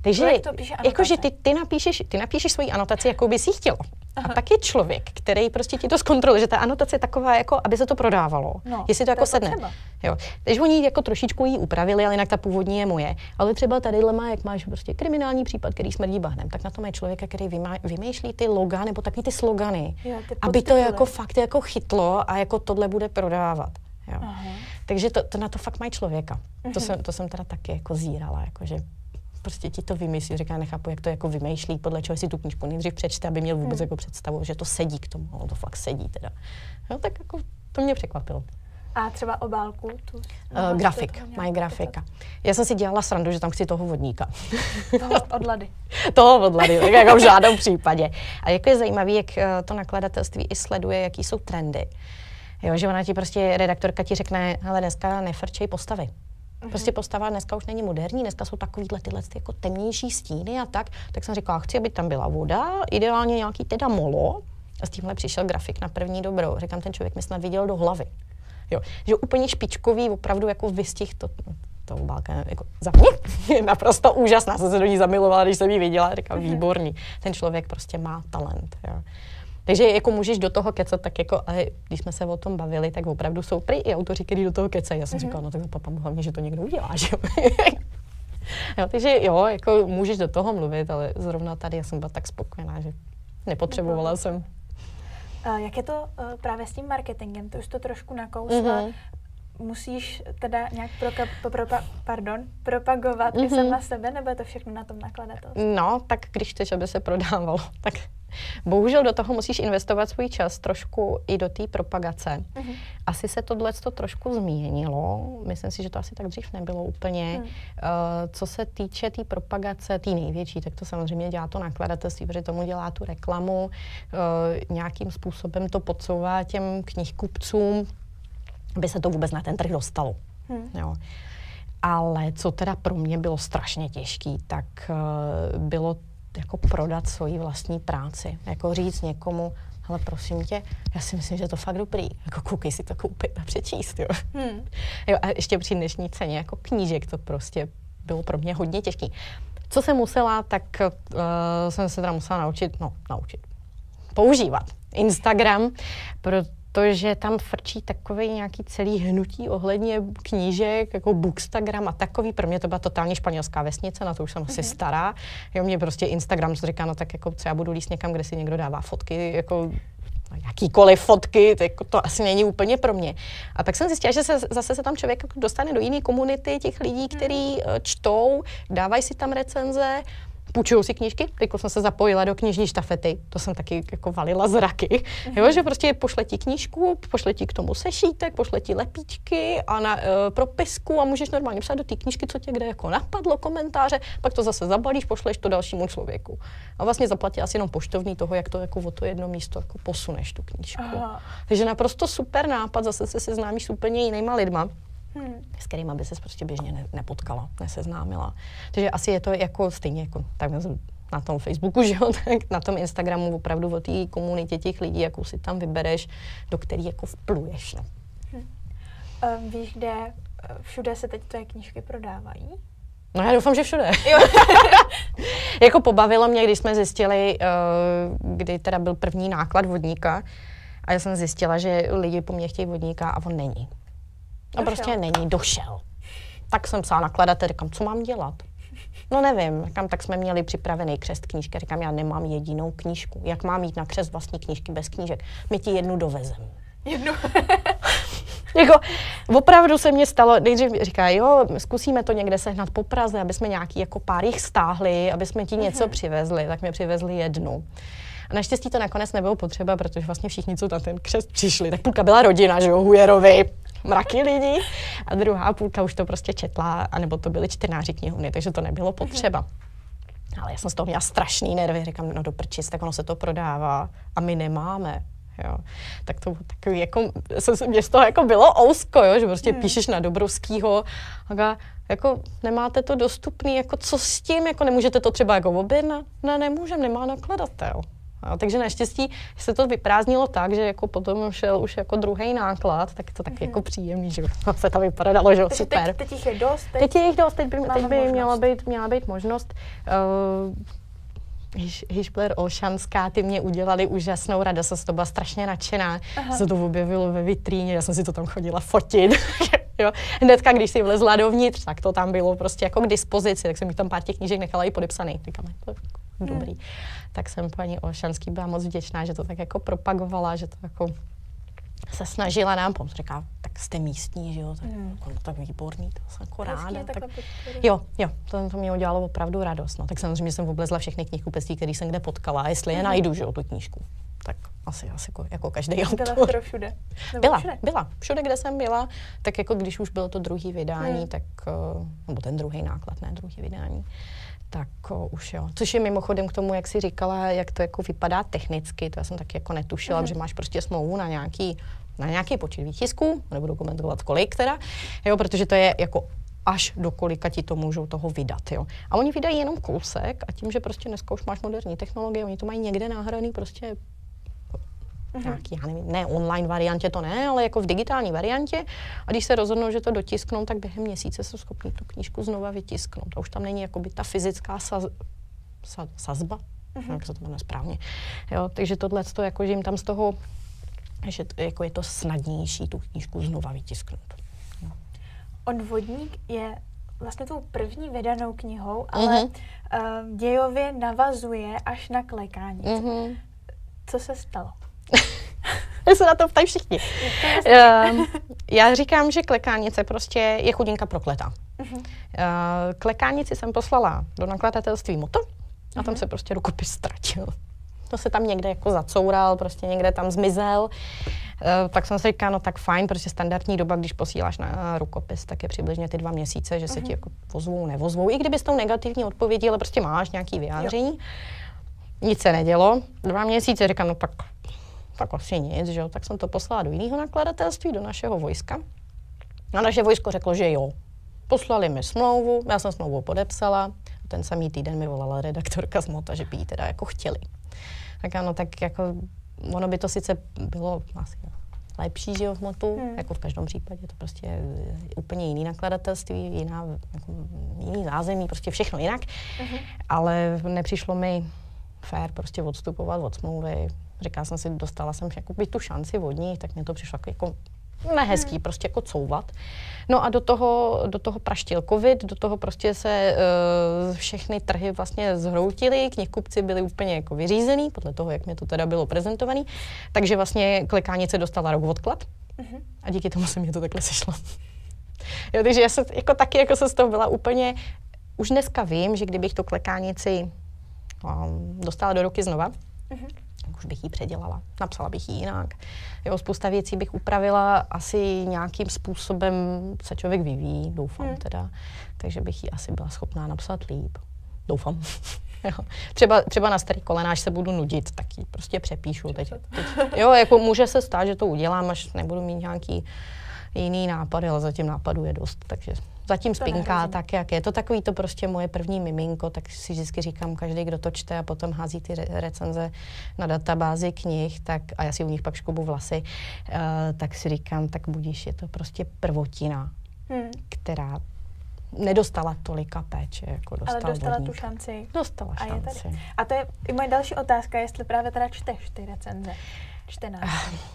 Takže jakože ty, ty, napíšeš, ty napíšeš svoji anotaci, jakou bys jí chtěl. Aha. A pak je člověk, který prostě ti to zkontroluje, že ta anotace je taková, jako aby se to prodávalo. No, jestli to jako to sedne. Jo. Takže oni jako trošičku ji upravili, ale jinak ta původní je moje. Ale třeba tady má, jak máš prostě kriminální případ, který smrdí bahnem, tak na tom je člověka, který vymýšlí ty loga nebo takový ty slogany, jo, ty aby to jako fakt jako chytlo a jako tohle bude prodávat. Jo. Takže to, to, na to fakt mají člověka. To, mhm. jsem, to jsem teda taky jako zírala, jakože prostě ti to vymyslí, říká, nechápu, jak to jako vymýšlí, podle čeho si tu knížku nejdřív přečte, aby měl vůbec hmm. jako představu, že to sedí k tomu, ale to fakt sedí teda. No, tak jako to mě překvapilo. A třeba obálku? Tu, uh, grafik, mají grafika. Já jsem si dělala srandu, že tam chci toho vodníka. Toho od Lady. toho od Lady, tak jako v žádném případě. A jako je zajímavé, jak eh, to nakladatelství i sleduje, jaký jsou trendy. Jo, že ona ti prostě, redaktorka ti řekne, ale dneska nefrčej postavy. Mm-hmm. Prostě postava dneska už není moderní, dneska jsou takovýhle tyhle ty jako temnější stíny a tak. Tak jsem říkala, chci, aby tam byla voda, ideálně nějaký teda molo. A s tímhle přišel grafik na první dobrou. Říkám, ten člověk mi snad viděl do hlavy. Jo, že úplně špičkový, opravdu jako vystih to, to obálka jako za mě je naprosto úžasná. Jsem se do ní zamilovala, když jsem ji viděla. Říkám, mm-hmm. výborný. Ten člověk prostě má talent. Jo. Takže jako můžeš do toho kecat, tak jako, ale když jsme se o tom bavili, tak opravdu jsou prý i autoři, kteří do toho kecají. Já jsem mm-hmm. říkala, no tak papa, hlavně, že to někdo udělá, že jo. takže jo, jako můžeš do toho mluvit, ale zrovna tady já jsem byla tak spokojená, že nepotřebovala jsem. jak je to uh, právě s tím marketingem? Ty už to trošku nakousla. Mm-hmm musíš teda nějak proka, propa, pardon, propagovat mm-hmm. i sama sebe, nebo je to všechno na tom nakladatelství? No, tak když chceš, aby se prodávalo, tak bohužel do toho musíš investovat svůj čas trošku i do té propagace. Mm-hmm. Asi se tohle to trošku změnilo. Myslím si, že to asi tak dřív nebylo úplně. Mm. Uh, co se týče té tý propagace, té největší, tak to samozřejmě dělá to nakladatelství, protože tomu dělá tu reklamu, uh, nějakým způsobem to podsouvá těm knihkupcům, aby se to vůbec na ten trh dostalo. Hmm. Jo. Ale co teda pro mě bylo strašně těžký, tak uh, bylo jako prodat svoji vlastní práci. Jako říct někomu, ale prosím tě, já si myslím, že je to fakt dobrý. Jako koukej si to koupit a přečíst, jo. Hmm. jo a ještě při dnešní ceně jako knížek to prostě bylo pro mě hodně těžký. Co jsem musela, tak uh, jsem se teda musela naučit, no, naučit, používat Instagram, proto protože tam frčí takový nějaký celý hnutí ohledně knížek, jako Bookstagram a takový. Pro mě to byla totálně španělská vesnice, na to už jsem mm-hmm. asi mhm. stará. Jo, mě prostě Instagram to říká, no tak jako co já budu líst někam, kde si někdo dává fotky, jako no, jakýkoliv fotky, to, jako, to asi není úplně pro mě. A tak jsem zjistila, že se, zase se tam člověk dostane do jiné komunity těch lidí, kteří mm. čtou, dávají si tam recenze, půjčují si knížky, teď jsem se zapojila do knižní štafety, to jsem taky jako valila zraky, jo, že prostě pošle ti knížku, pošle ti k tomu sešítek, pošle ti lepíčky a na uh, propisku a můžeš normálně psát do té knížky, co tě kde jako napadlo, komentáře, pak to zase zabalíš, pošleš to dalšímu člověku. A vlastně zaplatí asi jenom poštovní toho, jak to jako o to jedno místo jako posuneš tu knížku. Aha. Takže naprosto super nápad, zase se seznámíš s úplně jinýma lidma hmm. s kterými by se prostě běžně ne, nepotkala, neseznámila. Takže asi je to jako stejně jako tak na tom Facebooku, že jo, tak na tom Instagramu opravdu o té komunitě těch lidí, jakou si tam vybereš, do který jako vpluješ. No. Hmm. Um, víš, kde eh, všude se teď tvoje knížky prodávají? No já doufám, že všude. jako pobavilo mě, když jsme zjistili, uh, kdy teda byl první náklad vodníka a já jsem zjistila, že lidi po mně chtějí vodníka a on není. A prostě není, došel. Tak jsem psala nakladateli, říkám, co mám dělat? No nevím, říkám, tak jsme měli připravený křest knížky. Říkám, já nemám jedinou knížku. Jak mám jít na křest vlastní knížky bez knížek? My ti jednu dovezem. Jednu. jako, opravdu se mně stalo, nejdřív říká, jo, zkusíme to někde sehnat po Praze, aby jsme nějaký jako pár jich stáhli, aby jsme ti něco mm-hmm. přivezli, tak mi přivezli jednu. A naštěstí to nakonec nebylo potřeba, protože vlastně všichni, co na ten křest přišli, tak půlka byla rodina, že jo, Hujerovi, mraky lidí a druhá půlka už to prostě četla, anebo to byly čtenáři knihovny, takže to nebylo potřeba. Ale já jsem z toho měla strašný nervy, říkám, no do prčis, tak ono se to prodává a my nemáme. Jo. Tak to takový, jako, se, mě z toho jako bylo ousko, jo, že prostě hmm. píšeš na Dobrovskýho a jako nemáte to dostupný, jako co s tím, jako nemůžete to třeba jako objednat? Ne, nemůžem, nemá nakladatel. A, takže naštěstí se to vyprázdnilo tak, že jako potom šel už jako druhý náklad, tak je to tak mm-hmm. jako příjemný, že se to vypadalo, že super. Teď, teď jich je dost. Teď, teď je jich dost, teď by, teď by měla, být, měla být možnost. Uh, Hišpler Olšanská, ty mě udělali úžasnou radost, jsem to byla strašně nadšená, Aha. se to objevilo ve vitríně, já jsem si to tam chodila fotit. jo. Hnedka, když si vlezla dovnitř, tak to tam bylo prostě jako k dispozici, tak jsem mi tam pár těch knížek nechala i podepsaný. Říkáme, to hmm. dobrý. Tak jsem paní Olšanský byla moc vděčná, že to tak jako propagovala, že to jako se snažila nám pomoct. Říká, tak jste místní, že jo, tak, mm. jako, no, tak výborný, to jsem jako ráda. Tak, jo, jo, to, to mě udělalo opravdu radost. No. Tak samozřejmě jsem oblezla všechny knihkupectví, které jsem kde potkala, jestli je mm. najdu, že jo, tu knížku. Tak asi, asi jako, jako každý autor. Byla skoro všude? Nebo byla, všude? byla. Všude, kde jsem byla, tak jako když už bylo to druhý vydání, mm. tak, eh, nebo ten druhý náklad, ne druhý vydání, tak o, už jo. Což je mimochodem k tomu, jak jsi říkala, jak to jako vypadá technicky, to já jsem taky jako netušila, mm. že máš prostě smlouvu na nějaký, na nějaký počet výtisků, nebudu komentovat kolik teda, jo, protože to je jako až do kolika ti to můžou toho vydat. Jo. A oni vydají jenom kousek a tím, že prostě dneska už máš moderní technologie, oni to mají někde nahraný prostě uh-huh. nějaký, já nevím, ne online variantě to ne, ale jako v digitální variantě. A když se rozhodnou, že to dotisknou, tak během měsíce jsou schopni tu knížku znova vytisknout. A už tam není jakoby ta fyzická saz, sa, sazba, uh-huh. jak se to jmenuje správně. Jo, takže tohle, to, jako, že jim tam z toho, že to, jako je to snadnější tu knížku znova vytisknout. No. Odvodník je vlastně tou první vydanou knihou, ale uh-huh. uh, dějově navazuje až na klekání. Uh-huh. Co se stalo? se na to ptají všichni. uh, já říkám, že klekánice prostě je chudinka prokletá. Uh-huh. Uh, klekánici jsem poslala do nakladatelství Moto a tam uh-huh. se prostě rukopis ztratil. To se tam někde jako zacoural, prostě někde tam zmizel. Uh, tak jsem si říkala, no tak fajn, protože standardní doba, když posíláš na rukopis, tak je přibližně ty dva měsíce, že se uh-huh. ti jako vozvou, nevozvou. I kdyby s tou negativní odpovědí, ale prostě máš nějaký vyjádření. Jo. Nic se nedělo. Dva měsíce říkám, no tak tak asi nic, že jo. Tak jsem to poslala do jiného nakladatelství, do našeho vojska. A naše vojsko řeklo, že jo. Poslali mi smlouvu, já jsem smlouvu podepsala. Ten samý týden mi volala redaktorka z Mota, že by ji teda jako chtěli. Tak ano, tak jako ono by to sice bylo asi lepší, že jo, v Motu, hmm. jako v každém případě, to prostě je úplně jiný nakladatelství, jiná, jako, jiný zázemí, prostě všechno jinak, hmm. ale nepřišlo mi fér prostě odstupovat od smlouvy, Říkala jsem si, dostala jsem jako by tu šanci od ní, tak mě to přišlo jako nehezký, hmm. prostě jako couvat. No a do toho, do toho praštil covid, do toho prostě se uh, všechny trhy vlastně zhroutily, knihkupci byli úplně jako vyřízený, podle toho, jak mi to teda bylo prezentovaný, takže vlastně klekánice dostala rok odklad uh-huh. a díky tomu se mě to takhle sešlo. jo, takže já jsem jako taky jako se z toho byla úplně už dneska vím, že kdybych tu klekánici um, dostala do ruky znova, mm-hmm. Už bych ji předělala, napsala bych ji jinak. Jo, spousta věcí bych upravila, asi nějakým způsobem se člověk vyvíjí, doufám mm. teda, takže bych ji asi byla schopná napsat líp. Doufám. Třeba, třeba na starý kolenáš se budu nudit, tak ji prostě přepíšu. Teď, teď, jo, jako může se stát, že to udělám, až nebudu mít nějaký jiný nápad, ale zatím nápadů je dost, takže zatím spinká tak, jak je. To takový to prostě moje první miminko, tak si vždycky říkám, každý, kdo to čte a potom hází ty recenze na databázi knih, tak, a já si u nich pak škubu vlasy, uh, tak si říkám, tak budíš, je to prostě prvotina, hmm. která nedostala tolika péče, jako dostala Ale dostala vodník. tu šanci. Dostala a šanci. Je tady. A to je i moje další otázka, jestli právě teda čteš ty recenze. Čtenář.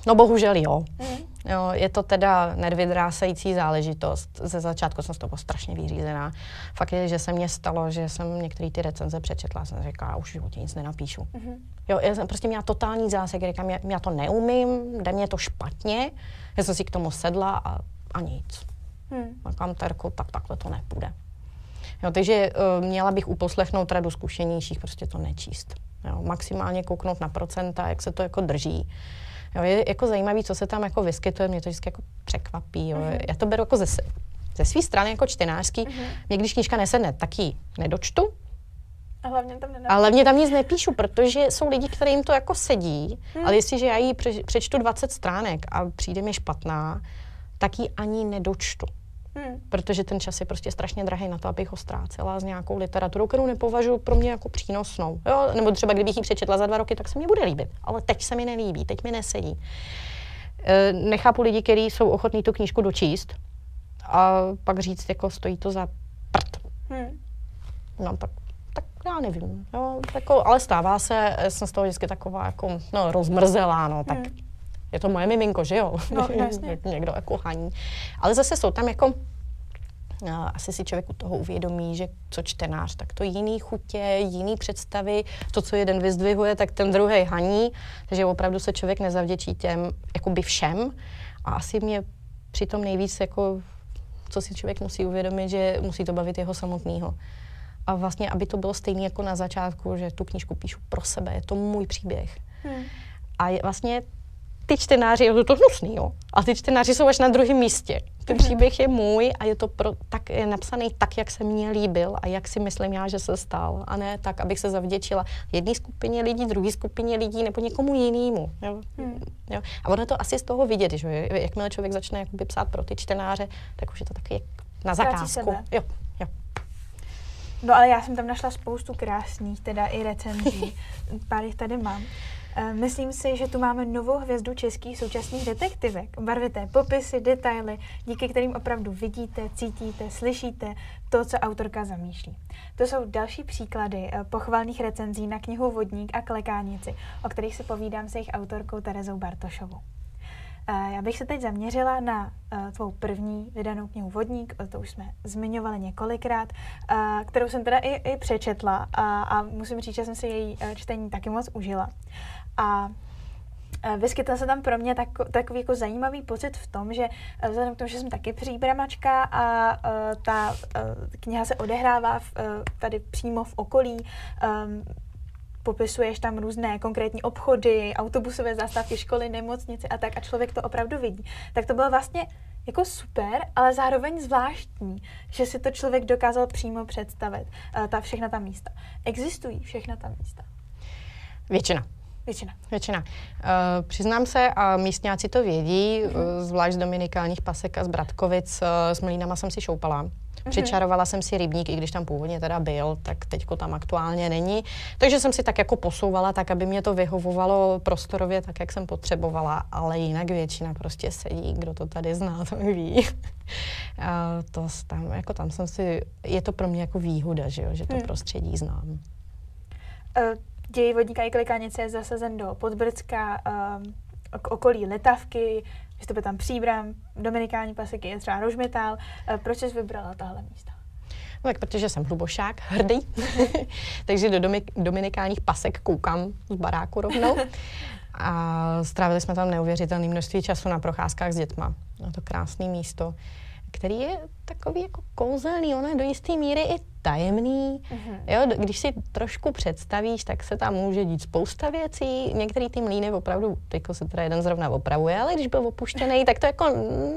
No bohužel jo. Mm. jo. Je to teda nedvydrásající záležitost. Ze začátku jsem z toho strašně vyřízená. Fakt je, že se mně stalo, že jsem některé ty recenze přečetla jsem říkala, už v životě nic nenapíšu. Mm-hmm. Jo, já jsem prostě měla totální zásek, říkám, já, já to neumím, jde mě to špatně. Já jsem si k tomu sedla a, a nic. Hmm. Říkám, Terko, tak takhle to nepůjde. Jo, takže uh, měla bych uposlechnout radu zkušenějších, prostě to nečíst. Jo, maximálně kouknout na procenta, jak se to jako drží. Jo, je jako zajímavý, co se tam jako vyskytuje, mě to vždycky jako překvapí. Jo. Mm-hmm. Já to beru jako ze, ze své strany jako čtenářský. Mm-hmm. Mě když knížka nesedne, tak ji nedočtu. A hlavně tam nenapíšu. A hlavně tam nic nepíšu, protože jsou lidi, kterým to jako sedí, hmm. ale jestliže já ji přečtu 20 stránek a přijde mi špatná, tak ji ani nedočtu. Hmm. Protože ten čas je prostě strašně drahý na to, abych ho ztrácela s nějakou literaturou, kterou nepovažuji pro mě jako přínosnou. Jo? Nebo třeba kdybych ji přečetla za dva roky, tak se mi bude líbit. Ale teď se mi nelíbí, teď mi nesedí. E, nechápu lidi, kteří jsou ochotní tu knížku dočíst a pak říct, jako stojí to za prd. Hmm. No tak tak já nevím, jo, jako, ale stává se, jsem z toho vždycky taková jako, no, rozmrzelá, no, tak hmm je to moje miminko, že jo? No, jasně. Někdo jako haní. Ale zase jsou tam jako asi si člověk u toho uvědomí, že co čtenář, tak to jiný chutě, jiný představy, to, co jeden vyzdvihuje, tak ten druhý haní, takže opravdu se člověk nezavděčí těm jakoby všem a asi mě přitom nejvíc jako, co si člověk musí uvědomit, že musí to bavit jeho samotného. A vlastně, aby to bylo stejné jako na začátku, že tu knížku píšu pro sebe, je to můj příběh. Hmm. A je, vlastně ty čtenáři, je to hnusný, jo, a ty čtenáři jsou až na druhém místě. Ten mhm. příběh je můj a je to pro, tak, je napsaný tak, jak se mně líbil a jak si myslím já, že se stal. A ne tak, abych se zavděčila jedné skupině lidí, druhé skupině lidí nebo někomu jinému. Jo? Hmm. Jo? A ono to asi z toho vidět, že jakmile člověk začne jakoby psát pro ty čtenáře, tak už je to taky na zakázku. Jo, jo. No ale já jsem tam našla spoustu krásných, teda i recenzí. Pár jich tady mám. Eh, myslím si, že tu máme novou hvězdu českých současných detektivek. Barvité popisy, detaily, díky kterým opravdu vidíte, cítíte, slyšíte to, co autorka zamýšlí. To jsou další příklady eh, pochvalných recenzí na knihu Vodník a Klekánici, o kterých si povídám se jejich autorkou Terezou Bartošovou. Eh, já bych se teď zaměřila na uh, tvou první vydanou knihu Vodník, to už jsme zmiňovali několikrát, kterou jsem teda i, i přečetla a, a musím říct, že jsem si její čtení taky moc užila. A Vyskytl se tam pro mě tak, takový jako zajímavý pocit v tom, že vzhledem k tomu, že jsem taky příbramačka a uh, ta uh, kniha se odehrává v, uh, tady přímo v okolí, um, popisuješ tam různé konkrétní obchody, autobusové zastávky, školy, nemocnice a tak a člověk to opravdu vidí. Tak to bylo vlastně jako super, ale zároveň zvláštní, že si to člověk dokázal přímo představit, uh, ta všechna ta místa. Existují všechna ta místa? Většina. Většina. Většina. Uh, přiznám se, a místňáci to vědí, mm-hmm. uh, zvlášť z dominikálních pasek a z Bratkovic, uh, s Mlínama jsem si šoupala. Mm-hmm. Přičarovala jsem si rybník, i když tam původně teda byl, tak teďko tam aktuálně není. Takže jsem si tak jako posouvala, tak aby mě to vyhovovalo prostorově, tak jak jsem potřebovala, ale jinak většina prostě sedí, kdo to tady zná, to ví. uh, to tam, jako tam jsem si, je to pro mě jako výhoda, že, jo, že to mm. prostředí znám. Uh, děj vodníka i klikánice je zasazen do Podbrdska, um, k okolí Letavky, vystupuje tam Příbram, Dominikální paseky je třeba Rožmitál. Uh, proč jsi vybrala tahle místa? No tak protože jsem hlubošák, hrdý, takže do domi- dominikálních pasek koukám z baráku rovnou. A strávili jsme tam neuvěřitelné množství času na procházkách s dětma. Je to krásné místo který je takový jako kouzelný, ono je do jisté míry i tajemný. Mm-hmm. Jo, když si trošku představíš, tak se tam může dít spousta věcí. Některý ty mlýny opravdu, teďko se teda jeden zrovna opravuje, ale když byl opuštěný, tak to jako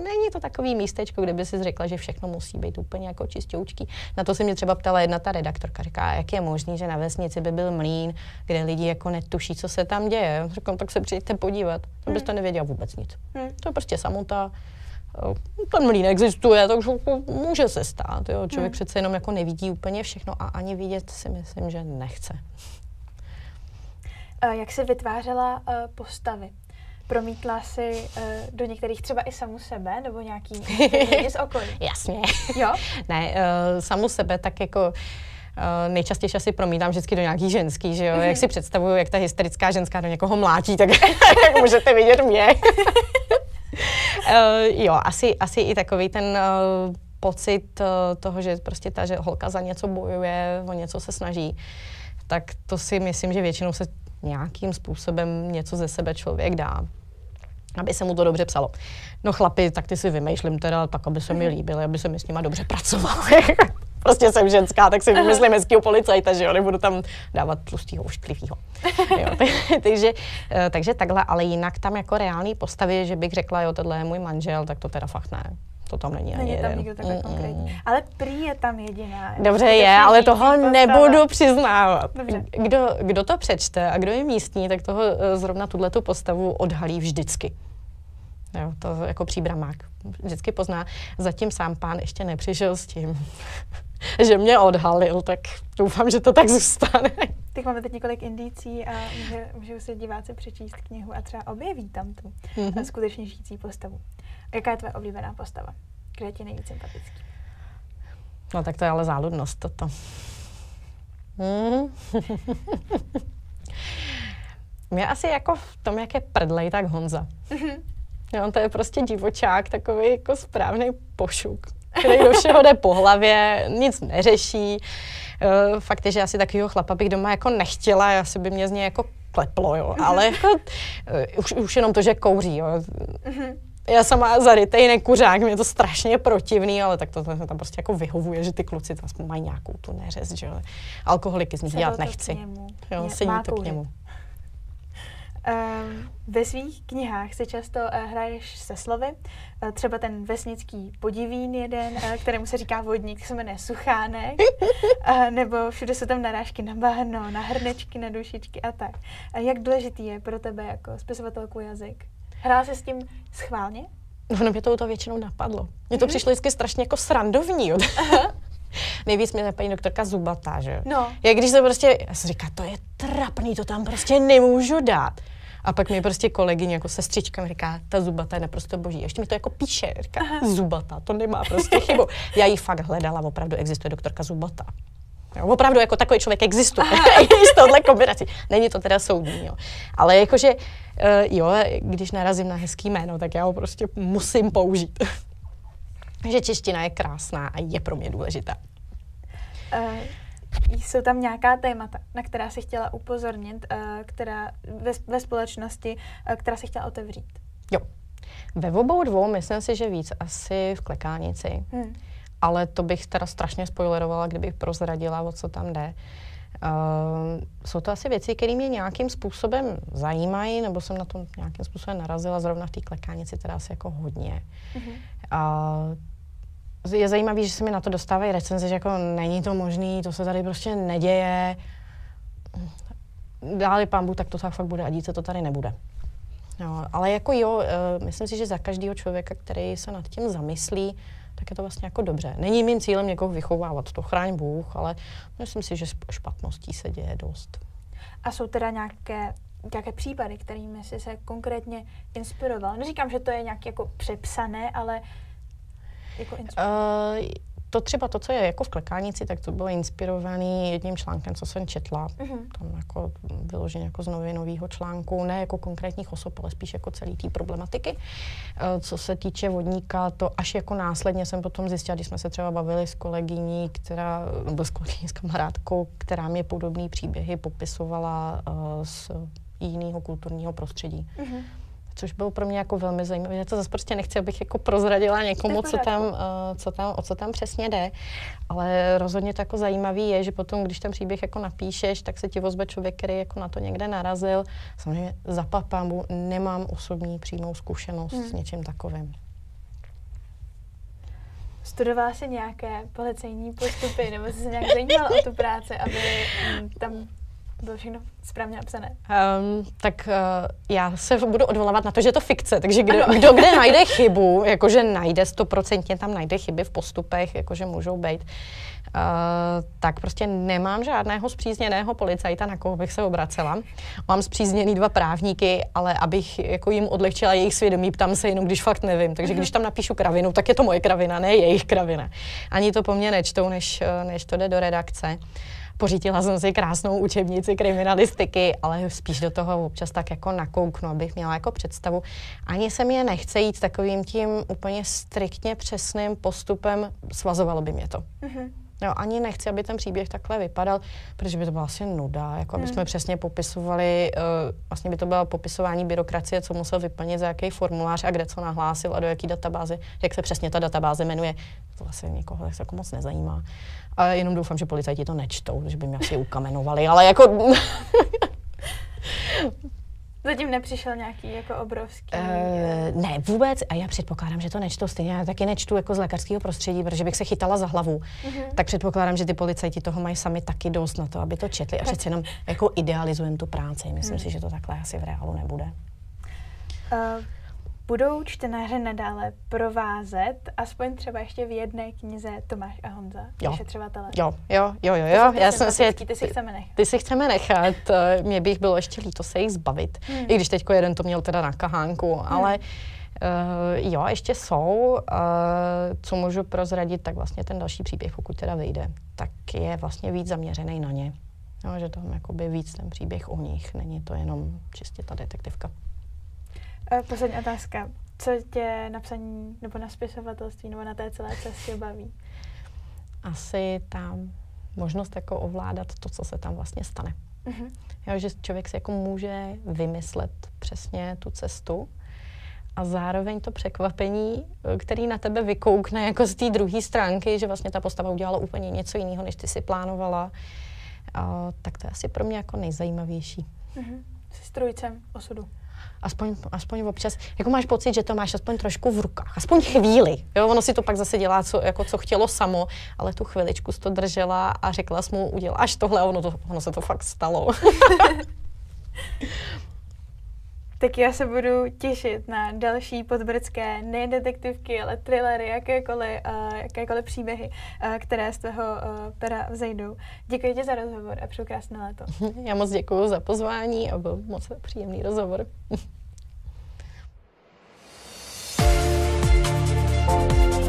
není to takový místečko, kde by si řekla, že všechno musí být úplně jako čistoučký. Na to se mě třeba ptala jedna ta redaktorka, říká, jak je možný, že na vesnici by byl mlín, kde lidi jako netuší, co se tam děje. Říkám, tak se přijďte podívat. To byste nevěděl vůbec nic. Hmm. To je prostě samota ten mlín existuje, takže může se stát. Jo. Člověk hmm. přece jenom jako nevidí úplně všechno a ani vidět si myslím, že nechce. Jak jsi vytvářela uh, postavy? Promítla si uh, do některých třeba i samu sebe, nebo nějaký lidi z okolí? Jasně. Jo? ne, uh, samu sebe tak jako Uh, nejčastěji asi promítám vždycky do nějaký ženský, že jo? Mm-hmm. Jak si představuju, jak ta hysterická ženská do někoho mlátí, tak jak můžete vidět mě. Uh, jo, asi, asi i takový ten uh, pocit uh, toho, že prostě ta že holka za něco bojuje, o něco se snaží, tak to si myslím, že většinou se nějakým způsobem něco ze sebe člověk dá aby se mu to dobře psalo. No chlapi, tak ty si vymýšlím teda tak, aby se mi mhm. líbily, aby se mi s nima dobře pracovalo. prostě jsem ženská, tak si vymyslím hezkýho policajta, že jo, nebudu tam dávat tlustýho, ošklivýho. Jo, takže, eh, takže takhle, ale jinak tam jako reální postavy, že bych řekla, jo, tohle je můj manžel, tak to teda fakt ne. To tam není, není ani tam nikdo takhle mm, konkrétní. Ale prý je tam jediná. Dobře je, ale toho nebudu přiznávat. Dobře. Kdo, kdo to přečte a kdo je místní, tak toho eh, zrovna tuhle tu postavu odhalí vždycky. Jo, to jako příbramák vždycky pozná. Zatím sám pán ještě nepřišel s tím, že mě odhalil, tak doufám, že to tak zůstane. Tak máme teď několik indicí a může, můžou si diváci přečíst knihu a třeba objeví tam tu mm-hmm. skutečně žijící postavu. Jaká je tvoje oblíbená postava? Kde je ti nejvíc sympatický? No tak to je ale záludnost toto. Mm. Mě asi jako v tom, jak je prdlej, tak Honza. Mm-hmm. Jo, to je prostě divočák, takový jako správný pošuk, který do všeho jde po hlavě, nic neřeší. Uh, fakt je, že asi takového chlapa bych doma jako nechtěla, asi by mě z něj jako kleplo, jo. Ale jako, uh, už, už jenom to, že kouří, jo. Mm-hmm. Já sama zarytej nekuřák, mě to strašně protivný, ale tak to, to tam prostě jako vyhovuje, že ty kluci tam mají nějakou tu neřez, že jo. Alkoholiky z nich dělat nechci. Jo, sedí to k němu. Um, ve svých knihách si často uh, hraješ se slovy, uh, třeba ten vesnický podivín jeden, uh, kterému se říká vodník, se jmenuje Suchánek, uh, nebo všude jsou tam narážky na bahno, na hrnečky, na dušičky a tak. Uh, jak důležitý je pro tebe jako spisovatelku jazyk? Hrál se s tím schválně? No, mě to, to většinou napadlo. Mně to mm-hmm. přišlo vždycky strašně jako srandovní. Nejvíc mě paní doktorka Zubatá, že No. Jak když se prostě, já jsem říká, to je trapný, to tam prostě nemůžu dát. A pak mi prostě kolegyně jako sestřička mi říká, ta zubata je naprosto boží. Ještě mi to jako píše, říká, Aha. zubata, to nemá prostě chybu. Já ji fakt hledala, opravdu existuje doktorka zubata. Jo, opravdu jako takový člověk existuje i s touhle kombinací. Není to teda soudní, jo. Ale jakože, uh, jo, když narazím na hezký jméno, tak já ho prostě musím použít. že čeština je krásná a je pro mě důležitá. Uh, jsou tam nějaká témata, na která si chtěla upozornit, uh, která ve, ve společnosti, uh, která si chtěla otevřít? Jo. Ve obou dvou myslím si, že víc asi v klekánici. Hmm. Ale to bych teda strašně spoilerovala, kdybych prozradila, o co tam jde. Uh, jsou to asi věci, které mě nějakým způsobem zajímají, nebo jsem na to nějakým způsobem narazila zrovna v té klekánici, teda asi jako hodně. Mm-hmm. Uh, je zajímavé, že se mi na to dostávají recenze, že jako není to možný, to se tady prostě neděje. Dáli Bůh, tak to tak fakt bude a dít se to tady nebude. Jo, ale jako jo, uh, myslím si, že za každého člověka, který se nad tím zamyslí, tak je to vlastně jako dobře. Není mým cílem někoho vychovávat, to chráň Bůh, ale myslím si, že špatností se děje dost. A jsou teda nějaké nějaké případy, kterými jsi se konkrétně inspiroval? Neříkám, že to je nějak jako přepsané, ale jako uh, to třeba to, co je jako v klekánici, tak to bylo inspirovaný jedním článkem, co jsem četla. Uh-huh. Tam jako vyloženě jako z novinového článku, ne jako konkrétních osob, ale spíš jako celý té problematiky. Uh, co se týče vodníka, to až jako následně jsem potom zjistila, když jsme se třeba bavili s kolegyní, která, nebo s kolegyní, s kamarádkou, která mě podobné příběhy popisovala uh, z jiného kulturního prostředí. Uh-huh což bylo pro mě jako velmi zajímavé. Já to zase prostě nechci, abych jako prozradila někomu, co tam, uh, co tam, o co tam přesně jde, ale rozhodně to jako zajímavý je, že potom, když ten příběh jako napíšeš, tak se ti ozve člověk, který jako na to někde narazil. Samozřejmě za papámu nemám osobní přímou zkušenost hmm. s něčím takovým. Studovala jsi nějaké policejní postupy, nebo jsi se nějak zajímala o tu práci, aby mm, tam bylo všechno správně napsané? Um, tak uh, já se budu odvolávat na to, že je to fikce, takže kdo, kdo kde najde chybu, jakože najde stoprocentně tam najde chyby v postupech, jakože můžou být, Uh, tak prostě nemám žádného zpřízněného policajta, na koho bych se obracela. Mám zpřízněný dva právníky, ale abych jako jim odlehčila jejich svědomí, ptám se jenom, když fakt nevím. Takže když tam napíšu kravinu, tak je to moje kravina, ne jejich kravina. Ani to po mně nečtou, než, než to jde do redakce. Pořítila jsem si krásnou učebnici kriminalistiky, ale spíš do toho občas tak jako nakouknu, abych měla jako představu. Ani se mě nechce jít takovým tím úplně striktně přesným postupem, svazovalo by mě to. Mm-hmm. Jo, ani nechci, aby ten příběh takhle vypadal, protože by to byla asi nuda, jako aby hmm. jsme přesně popisovali, uh, vlastně by to bylo popisování byrokracie, co musel vyplnit, za jaký formulář a kde co nahlásil a do jaký databáze, jak se přesně ta databáze jmenuje. To asi nikoho tak jako moc nezajímá. A jenom doufám, že policajti to nečtou, že by mě asi ukamenovali, ale jako... Zatím nepřišel nějaký jako obrovský? Uh, ne, vůbec. A já předpokládám, že to nečtu stejně. Já taky nečtu jako z lékařského prostředí, protože bych se chytala za hlavu. Uh-huh. Tak předpokládám, že ty policajti toho mají sami taky dost na to, aby to četli. A přece jenom jako idealizujeme tu práci. Myslím uh-huh. si, že to takhle asi v reálu nebude. Uh, Budou čtenáře nadále provázet, aspoň třeba ještě v jedné knize Tomáš a Honza, jo. vyšetřovatele? Jo, jo, jo, jo, jo. Já jsem si, ty si chceme nechat. Ty si chceme nechat. Mě bych bylo ještě líto se jich zbavit. Hmm. I když teďko jeden to měl teda na kahánku, hmm. ale Uh, jo, ještě jsou. Uh, co můžu prozradit, tak vlastně ten další příběh, pokud teda vyjde, tak je vlastně víc zaměřený na ně. Jo, že to je víc ten příběh o nich, není to jenom čistě ta detektivka. Eh, poslední otázka. Co tě na psaní nebo na spisovatelství nebo na té celé cestě baví? Asi tam možnost jako ovládat to, co se tam vlastně stane. Uh-huh. Jo, že člověk si jako může vymyslet přesně tu cestu a zároveň to překvapení, eh, který na tebe vykoukne jako z té druhé stránky, že vlastně ta postava udělala úplně něco jiného, než ty si plánovala, a, tak to je asi pro mě jako nejzajímavější. Uh-huh. Jsi strujcem osudu aspoň, aspoň občas, jako máš pocit, že to máš aspoň trošku v rukách, aspoň chvíli. Jo? Ono si to pak zase dělá, co, jako co chtělo samo, ale tu chviličku to držela a řekla jsi mu, uděláš tohle a ono, to, ono se to fakt stalo. Tak já se budu těšit na další podbrdské ne detektivky, ale trillery, jakékoliv, uh, jakékoliv příběhy, uh, které z toho uh, eh, pera vzejdou. Děkuji ti za rozhovor a přeju krásné léto. Já moc děkuji za pozvání a byl moc příjemný rozhovor. thank you